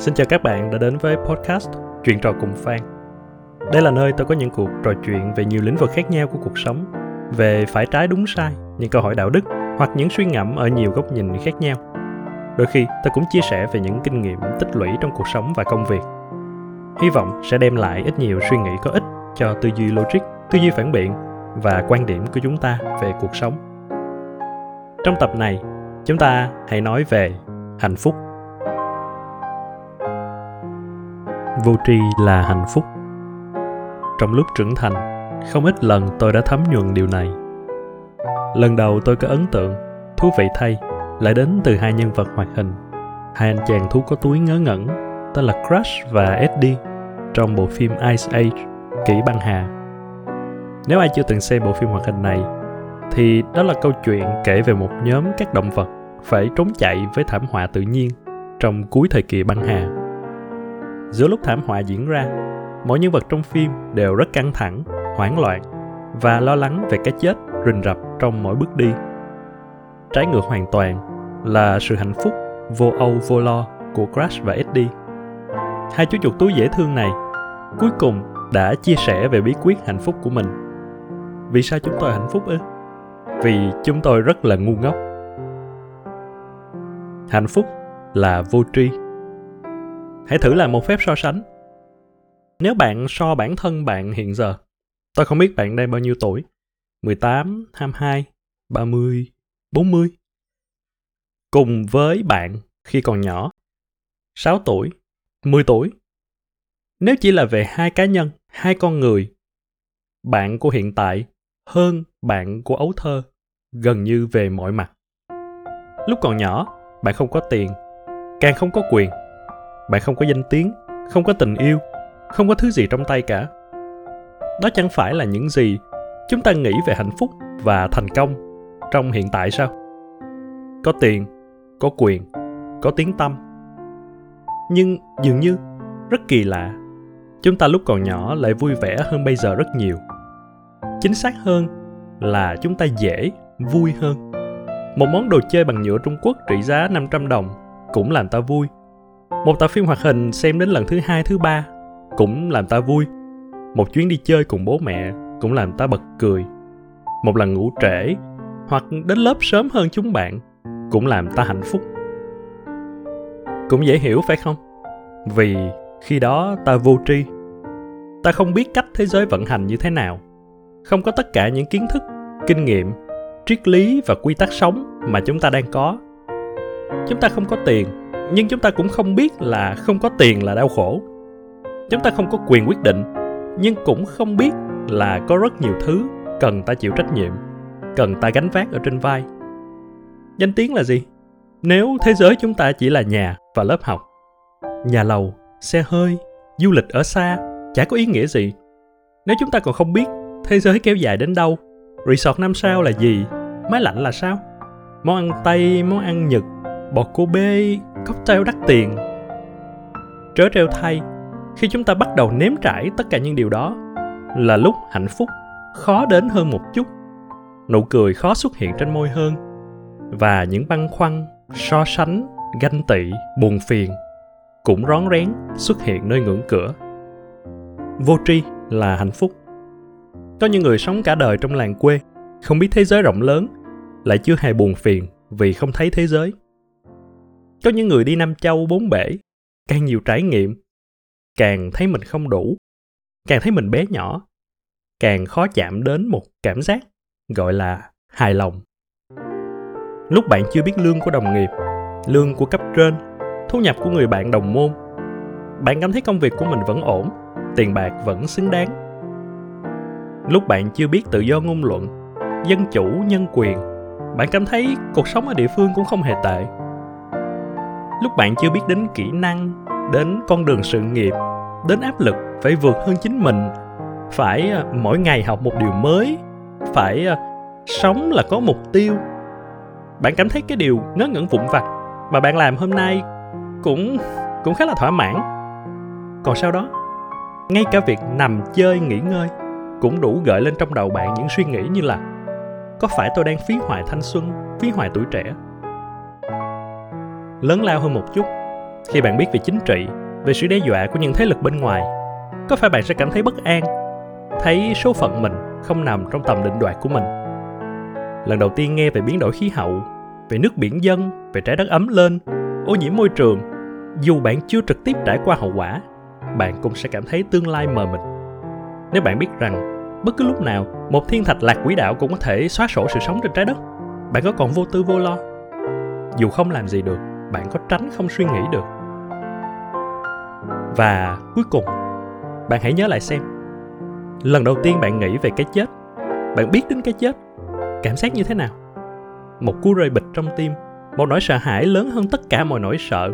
Xin chào các bạn đã đến với podcast Chuyện trò cùng Phan. Đây là nơi tôi có những cuộc trò chuyện về nhiều lĩnh vực khác nhau của cuộc sống, về phải trái đúng sai, những câu hỏi đạo đức hoặc những suy ngẫm ở nhiều góc nhìn khác nhau. Đôi khi tôi cũng chia sẻ về những kinh nghiệm tích lũy trong cuộc sống và công việc. Hy vọng sẽ đem lại ít nhiều suy nghĩ có ích cho tư duy logic, tư duy phản biện và quan điểm của chúng ta về cuộc sống. Trong tập này, chúng ta hãy nói về hạnh phúc vô tri là hạnh phúc. Trong lúc trưởng thành, không ít lần tôi đã thấm nhuần điều này. Lần đầu tôi có ấn tượng, thú vị thay, lại đến từ hai nhân vật hoạt hình. Hai anh chàng thú có túi ngớ ngẩn, tên là crush và eddie, trong bộ phim ice age, kỷ băng hà. Nếu ai chưa từng xem bộ phim hoạt hình này, thì đó là câu chuyện kể về một nhóm các động vật phải trốn chạy với thảm họa tự nhiên trong cuối thời kỳ băng hà giữa lúc thảm họa diễn ra mỗi nhân vật trong phim đều rất căng thẳng, hoảng loạn và lo lắng về cái chết rình rập trong mỗi bước đi. Trái ngược hoàn toàn là sự hạnh phúc vô âu vô lo của crash và eddie. Hai chú chuột túi dễ thương này cuối cùng đã chia sẻ về bí quyết hạnh phúc của mình. Vì sao chúng tôi hạnh phúc ư? Vì chúng tôi rất là ngu ngốc. Hạnh phúc là vô tri. Hãy thử làm một phép so sánh. Nếu bạn so bản thân bạn hiện giờ, tôi không biết bạn đang bao nhiêu tuổi, 18, 22, 30, 40. Cùng với bạn khi còn nhỏ, 6 tuổi, 10 tuổi. Nếu chỉ là về hai cá nhân, hai con người, bạn của hiện tại hơn bạn của ấu thơ, gần như về mọi mặt. Lúc còn nhỏ, bạn không có tiền, càng không có quyền bạn không có danh tiếng, không có tình yêu, không có thứ gì trong tay cả. Đó chẳng phải là những gì chúng ta nghĩ về hạnh phúc và thành công trong hiện tại sao? Có tiền, có quyền, có tiếng tâm nhưng dường như rất kỳ lạ, chúng ta lúc còn nhỏ lại vui vẻ hơn bây giờ rất nhiều. Chính xác hơn là chúng ta dễ vui hơn. Một món đồ chơi bằng nhựa Trung Quốc trị giá 500 đồng cũng làm ta vui một tập phim hoạt hình xem đến lần thứ hai, thứ ba cũng làm ta vui. Một chuyến đi chơi cùng bố mẹ cũng làm ta bật cười. Một lần ngủ trễ hoặc đến lớp sớm hơn chúng bạn cũng làm ta hạnh phúc. Cũng dễ hiểu, phải không? Vì khi đó ta vô tri. Ta không biết cách thế giới vận hành như thế nào. Không có tất cả những kiến thức, kinh nghiệm, triết lý và quy tắc sống mà chúng ta đang có. Chúng ta không có tiền nhưng chúng ta cũng không biết là không có tiền là đau khổ. Chúng ta không có quyền quyết định, nhưng cũng không biết là có rất nhiều thứ cần ta chịu trách nhiệm, cần ta gánh vác ở trên vai. Danh tiếng là gì? Nếu thế giới chúng ta chỉ là nhà và lớp học, nhà lầu, xe hơi, du lịch ở xa, chả có ý nghĩa gì. Nếu chúng ta còn không biết thế giới kéo dài đến đâu, resort năm sao là gì máy lạnh là sao? Món ăn tây, món ăn nhật, bò cô bê cocktail đắt tiền. Trớ trêu thay, khi chúng ta bắt đầu nếm trải tất cả những điều đó, là lúc hạnh phúc khó đến hơn một chút. Nụ cười khó xuất hiện trên môi hơn, và những băn khoăn, so sánh, ganh tị, buồn phiền cũng rón rén xuất hiện nơi ngưỡng cửa. Vô tri là hạnh phúc. Có những người sống cả đời trong làng quê, không biết thế giới rộng lớn, lại chưa hề buồn phiền vì không thấy thế giới có những người đi năm châu bốn bể, càng nhiều trải nghiệm, càng thấy mình không đủ, càng thấy mình bé nhỏ, càng khó chạm đến một cảm giác, gọi là hài lòng. Lúc bạn chưa biết lương của đồng nghiệp, lương của cấp trên, thu nhập của người bạn đồng môn, bạn cảm thấy công việc của mình vẫn ổn, tiền bạc vẫn xứng đáng. Lúc bạn chưa biết tự do ngôn luận, dân chủ, nhân quyền, bạn cảm thấy cuộc sống ở địa phương cũng không hề tệ lúc bạn chưa biết đến kỹ năng, đến con đường sự nghiệp, đến áp lực phải vượt hơn chính mình. Phải à, mỗi ngày học một điều mới, phải à, sống là có mục tiêu. Bạn cảm thấy cái điều ngớ ngẩn vụn vặt mà bạn làm hôm nay cũng cũng khá là thỏa mãn. Còn sau đó, ngay cả việc nằm chơi nghỉ ngơi cũng đủ gợi lên trong đầu bạn những suy nghĩ như là, có phải tôi đang phí hoài thanh xuân, phí hoài tuổi trẻ? Lớn lao hơn một chút. Khi bạn biết về chính trị, về sự đe dọa của những thế lực bên ngoài, có phải bạn sẽ cảm thấy bất an, thấy số phận mình không nằm trong tầm định đoạt của mình? Lần đầu tiên nghe về biến đổi khí hậu, về nước biển dân, về trái đất ấm lên, ô nhiễm môi trường, dù bạn chưa trực tiếp trải qua hậu quả, bạn cũng sẽ cảm thấy tương lai mờ mịt. Nếu bạn biết rằng bất cứ lúc nào, một thiên thạch lạc quỹ đạo cũng có thể xóa sổ sự sống trên trái đất, bạn có còn vô tư vô lo. Dù không làm gì được bạn có tránh không suy nghĩ được. Và cuối cùng, bạn hãy nhớ lại xem, lần đầu tiên bạn nghĩ về cái chết, bạn biết đến cái chết, cảm giác như thế nào? Một cú rơi bịch trong tim, một nỗi sợ hãi lớn hơn tất cả mọi nỗi sợ,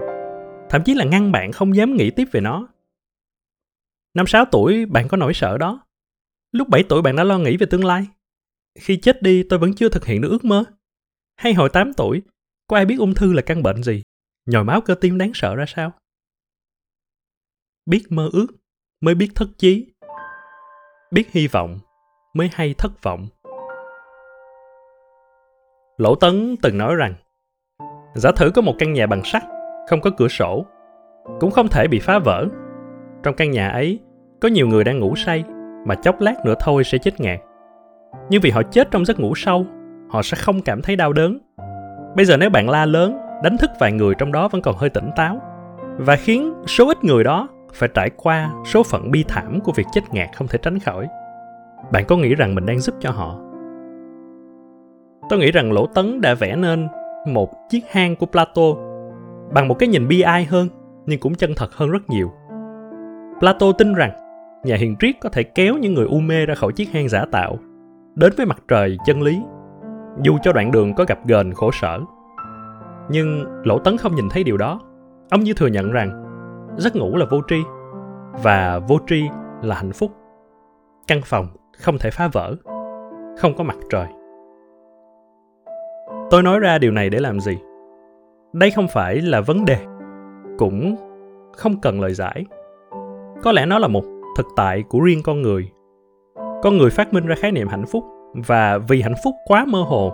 thậm chí là ngăn bạn không dám nghĩ tiếp về nó. Năm sáu tuổi, bạn có nỗi sợ đó. Lúc 7 tuổi, bạn đã lo nghĩ về tương lai. Khi chết đi, tôi vẫn chưa thực hiện được ước mơ. Hay hồi 8 tuổi có ai biết ung thư là căn bệnh gì? Nhồi máu cơ tim đáng sợ ra sao? Biết mơ ước, mới biết thất chí. Biết hy vọng, mới hay thất vọng. Lỗ tấn từng nói rằng, giả thử có một căn nhà bằng sắt, không có cửa sổ, cũng không thể bị phá vỡ. Trong căn nhà ấy, có nhiều người đang ngủ say, mà chốc lát nữa thôi sẽ chết ngạt. Nhưng vì họ chết trong giấc ngủ sâu, họ sẽ không cảm thấy đau đớn bây giờ nếu bạn la lớn, đánh thức vài người trong đó vẫn còn hơi tỉnh táo. Và khiến số ít người đó phải trải qua số phận bi thảm của việc chết ngạt không thể tránh khỏi. Bạn có nghĩ rằng mình đang giúp cho họ? Tôi nghĩ rằng lỗ tấn đã vẽ nên một chiếc hang của plato bằng một cái nhìn bi ai hơn, nhưng cũng chân thật hơn rất nhiều. Plato tin rằng nhà hiền triết có thể kéo những người u mê ra khỏi chiếc hang giả tạo, đến với mặt trời chân lý dù cho đoạn đường có gặp gờn khổ sở, nhưng lỗ tấn không nhìn thấy điều đó. Ông như thừa nhận rằng giấc ngủ là vô tri, và vô tri là hạnh phúc. Căn phòng không thể phá vỡ, không có mặt trời. Tôi nói ra điều này để làm gì? Đây không phải là vấn đề, cũng không cần lời giải. Có lẽ nó là một thực tại của riêng con người. Con người phát minh ra khái niệm hạnh phúc và vì hạnh phúc quá mơ hồ,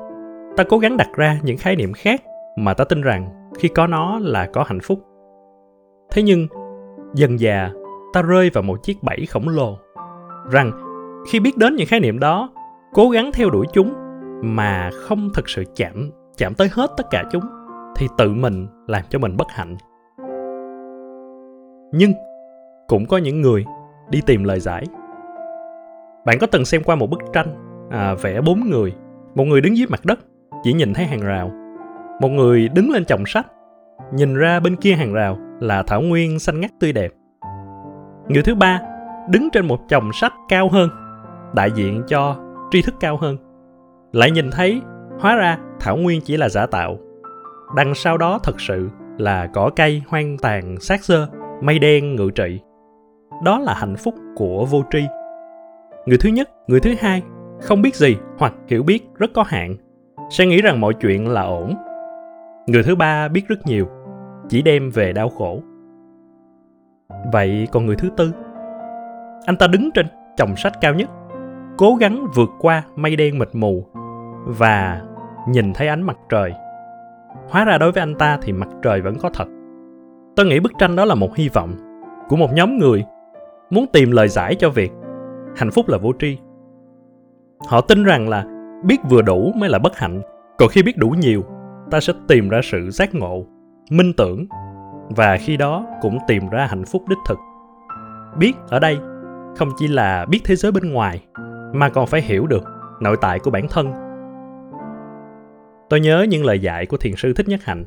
ta cố gắng đặt ra những khái niệm khác mà ta tin rằng khi có nó là có hạnh phúc. Thế nhưng, dần già ta rơi vào một chiếc bẫy khổng lồ, rằng khi biết đến những khái niệm đó, cố gắng theo đuổi chúng mà không thực sự chạm chạm tới hết tất cả chúng, thì tự mình làm cho mình bất hạnh. Nhưng cũng có những người đi tìm lời giải. Bạn có từng xem qua một bức tranh à, vẽ bốn người. Một người đứng dưới mặt đất chỉ nhìn thấy hàng rào. Một người đứng lên chồng sách nhìn ra bên kia hàng rào là thảo nguyên xanh ngắt tươi đẹp. Người thứ ba đứng trên một chồng sách cao hơn đại diện cho tri thức cao hơn. Lại nhìn thấy hóa ra thảo nguyên chỉ là giả tạo. Đằng sau đó thật sự là cỏ cây hoang tàn xác xơ mây đen ngự trị. Đó là hạnh phúc của vô tri. Người thứ nhất người thứ hai không biết gì, hoặc hiểu biết rất có hạn. Sẽ nghĩ rằng mọi chuyện là ổn. Người thứ ba biết rất nhiều, chỉ đem về đau khổ. Vậy còn người thứ tư? Anh ta đứng trên chồng sách cao nhất, cố gắng vượt qua mây đen mịt mù và nhìn thấy ánh mặt trời. Hóa ra đối với anh ta thì mặt trời vẫn có thật. Tôi nghĩ bức tranh đó là một hy vọng của một nhóm người muốn tìm lời giải cho việc hạnh phúc là vô tri họ tin rằng là biết vừa đủ mới là bất hạnh. Còn khi biết đủ nhiều, ta sẽ tìm ra sự giác ngộ, minh tưởng, và khi đó cũng tìm ra hạnh phúc đích thực. Biết ở đây không chỉ là biết thế giới bên ngoài, mà còn phải hiểu được nội tại của bản thân. Tôi nhớ những lời dạy của thiền sư thích nhất hạnh.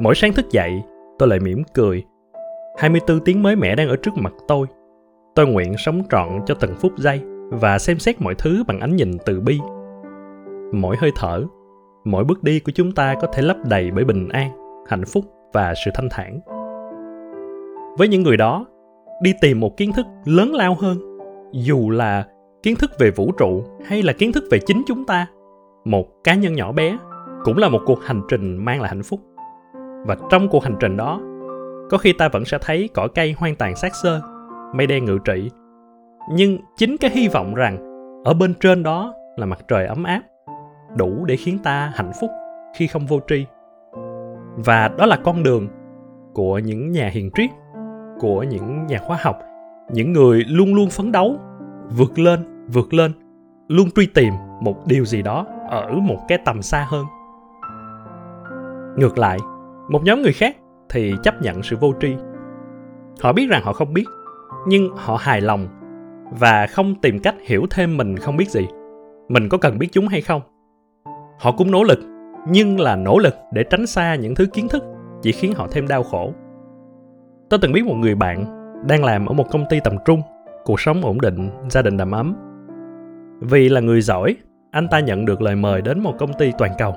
Mỗi sáng thức dậy, tôi lại mỉm cười. 24 tiếng mới mẻ đang ở trước mặt tôi. Tôi nguyện sống trọn cho từng phút giây và xem xét mọi thứ bằng ánh nhìn từ bi. Mỗi hơi thở, mỗi bước đi của chúng ta có thể lấp đầy bởi bình an, hạnh phúc và sự thanh thản. Với những người đó, đi tìm một kiến thức lớn lao hơn, dù là kiến thức về vũ trụ hay là kiến thức về chính chúng ta, một cá nhân nhỏ bé cũng là một cuộc hành trình mang lại hạnh phúc. Và trong cuộc hành trình đó, có khi ta vẫn sẽ thấy cỏ cây hoang tàn xác xơ, mây đen ngự trị nhưng chính cái hy vọng rằng ở bên trên đó là mặt trời ấm áp, đủ để khiến ta hạnh phúc khi không vô tri. Và đó là con đường của những nhà hiền triết, của những nhà khoa học, những người luôn luôn phấn đấu, vượt lên vượt lên, luôn truy tìm một điều gì đó ở một cái tầm xa hơn. Ngược lại, một nhóm người khác thì chấp nhận sự vô tri. Họ biết rằng họ không biết, nhưng họ hài lòng và không tìm cách hiểu thêm mình không biết gì. Mình có cần biết chúng hay không? Họ cũng nỗ lực, nhưng là nỗ lực để tránh xa những thứ kiến thức chỉ khiến họ thêm đau khổ. Tôi từng biết một người bạn đang làm ở một công ty tầm trung, cuộc sống ổn định, gia đình đầm ấm. Vì là người giỏi, anh ta nhận được lời mời đến một công ty toàn cầu,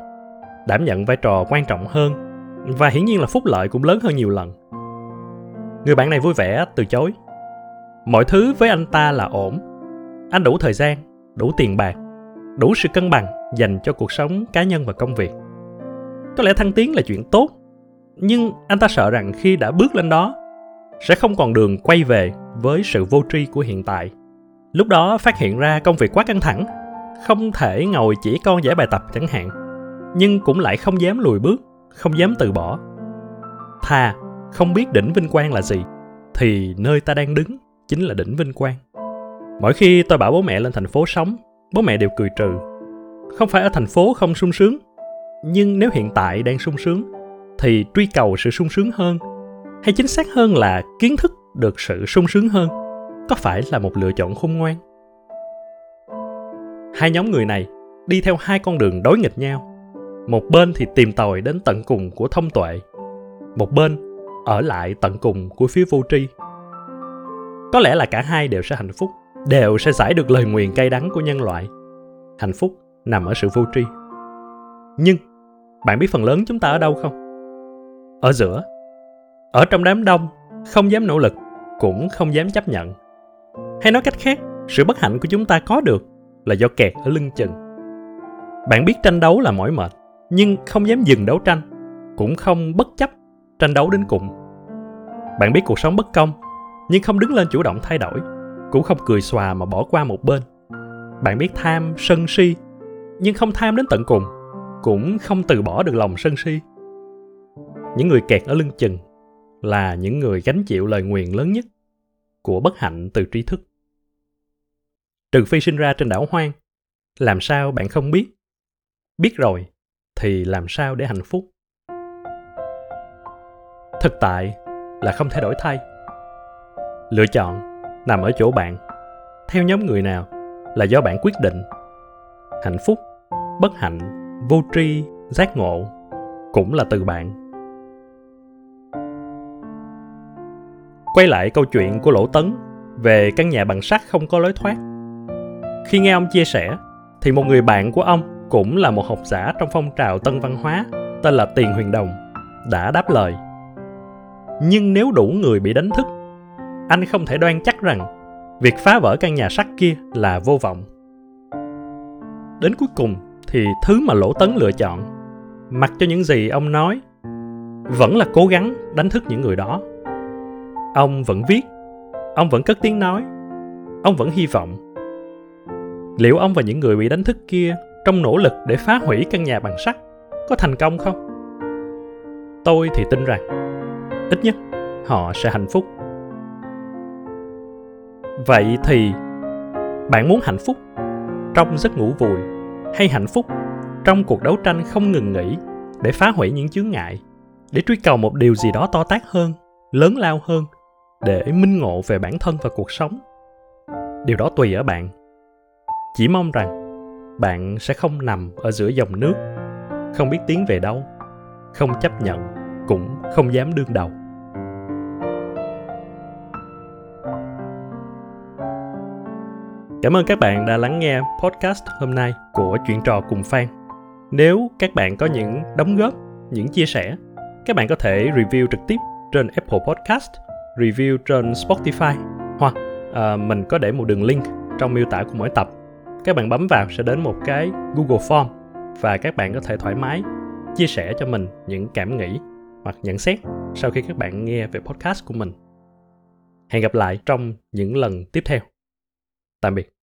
đảm nhận vai trò quan trọng hơn và hiển nhiên là phúc lợi cũng lớn hơn nhiều lần. Người bạn này vui vẻ, từ chối mọi thứ với anh ta là ổn. Anh đủ thời gian, đủ tiền bạc, đủ sự cân bằng dành cho cuộc sống cá nhân và công việc. Có lẽ thăng tiến là chuyện tốt, nhưng anh ta sợ rằng khi đã bước lên đó, sẽ không còn đường quay về với sự vô tri của hiện tại. Lúc đó phát hiện ra công việc quá căng thẳng, không thể ngồi chỉ con giải bài tập chẳng hạn, nhưng cũng lại không dám lùi bước, không dám từ bỏ. Thà không biết đỉnh vinh quang là gì, thì nơi ta đang đứng chính là đỉnh vinh quang. Mỗi khi tôi bảo bố mẹ lên thành phố sống, bố mẹ đều cười trừ. Không phải ở thành phố không sung sướng, nhưng nếu hiện tại đang sung sướng, thì truy cầu sự sung sướng hơn, hay chính xác hơn là kiến thức được sự sung sướng hơn, có phải là một lựa chọn khôn ngoan? Hai nhóm người này đi theo hai con đường đối nghịch nhau. Một bên thì tìm tòi đến tận cùng của thông tuệ, một bên ở lại tận cùng của phía vô tri có lẽ là cả hai đều sẽ hạnh phúc, đều sẽ giải được lời nguyền cay đắng của nhân loại. Hạnh phúc nằm ở sự vô tri. Nhưng, bạn biết phần lớn chúng ta ở đâu không? Ở giữa. Ở trong đám đông, không dám nỗ lực, cũng không dám chấp nhận. Hay nói cách khác, sự bất hạnh của chúng ta có được là do kẹt ở lưng chừng. Bạn biết tranh đấu là mỏi mệt, nhưng không dám dừng đấu tranh, cũng không bất chấp tranh đấu đến cùng. Bạn biết cuộc sống bất công nhưng không đứng lên chủ động thay đổi, cũng không cười xòa mà bỏ qua một bên. Bạn biết tham, sân, si, nhưng không tham đến tận cùng, cũng không từ bỏ được lòng sân, si. Những người kẹt ở lưng chừng là những người gánh chịu lời nguyền lớn nhất của bất hạnh từ tri thức. Trừ phi sinh ra trên đảo hoang, làm sao bạn không biết? Biết rồi thì làm sao để hạnh phúc? Thực tại là không thể đổi thay lựa chọn nằm ở chỗ bạn. Theo nhóm người nào là do bạn quyết định. Hạnh phúc, bất hạnh, vô tri, giác ngộ cũng là từ bạn. Quay lại câu chuyện của lỗ tấn về căn nhà bằng sắt không có lối thoát. Khi nghe ông chia sẻ, thì một người bạn của ông cũng là một học giả trong phong trào tân văn hóa, tên là tiền huyền đồng, đã đáp lời. Nhưng nếu đủ người bị đánh thức anh không thể đoan chắc rằng việc phá vỡ căn nhà sắt kia là vô vọng. Đến cuối cùng thì thứ mà lỗ tấn lựa chọn, mặc cho những gì ông nói, vẫn là cố gắng đánh thức những người đó. Ông vẫn viết, ông vẫn cất tiếng nói, ông vẫn hy vọng. Liệu ông và những người bị đánh thức kia trong nỗ lực để phá hủy căn nhà bằng sắt có thành công không? Tôi thì tin rằng ít nhất họ sẽ hạnh phúc vậy thì, bạn muốn hạnh phúc trong giấc ngủ vùi hay hạnh phúc trong cuộc đấu tranh không ngừng nghỉ để phá hủy những chướng ngại, để truy cầu một điều gì đó to tát hơn, lớn lao hơn, để minh ngộ về bản thân và cuộc sống? Điều đó tùy ở bạn. Chỉ mong rằng bạn sẽ không nằm ở giữa dòng nước, không biết tiến về đâu, không chấp nhận cũng không dám đương đầu. Cảm ơn các bạn đã lắng nghe podcast hôm nay của Chuyện trò cùng Phan. Nếu các bạn có những đóng góp, những chia sẻ, các bạn có thể review trực tiếp trên Apple Podcast, review trên Spotify hoặc uh, mình có để một đường link trong miêu tả của mỗi tập. Các bạn bấm vào sẽ đến một cái Google Form và các bạn có thể thoải mái chia sẻ cho mình những cảm nghĩ hoặc nhận xét sau khi các bạn nghe về podcast của mình. Hẹn gặp lại trong những lần tiếp theo. Tạm biệt.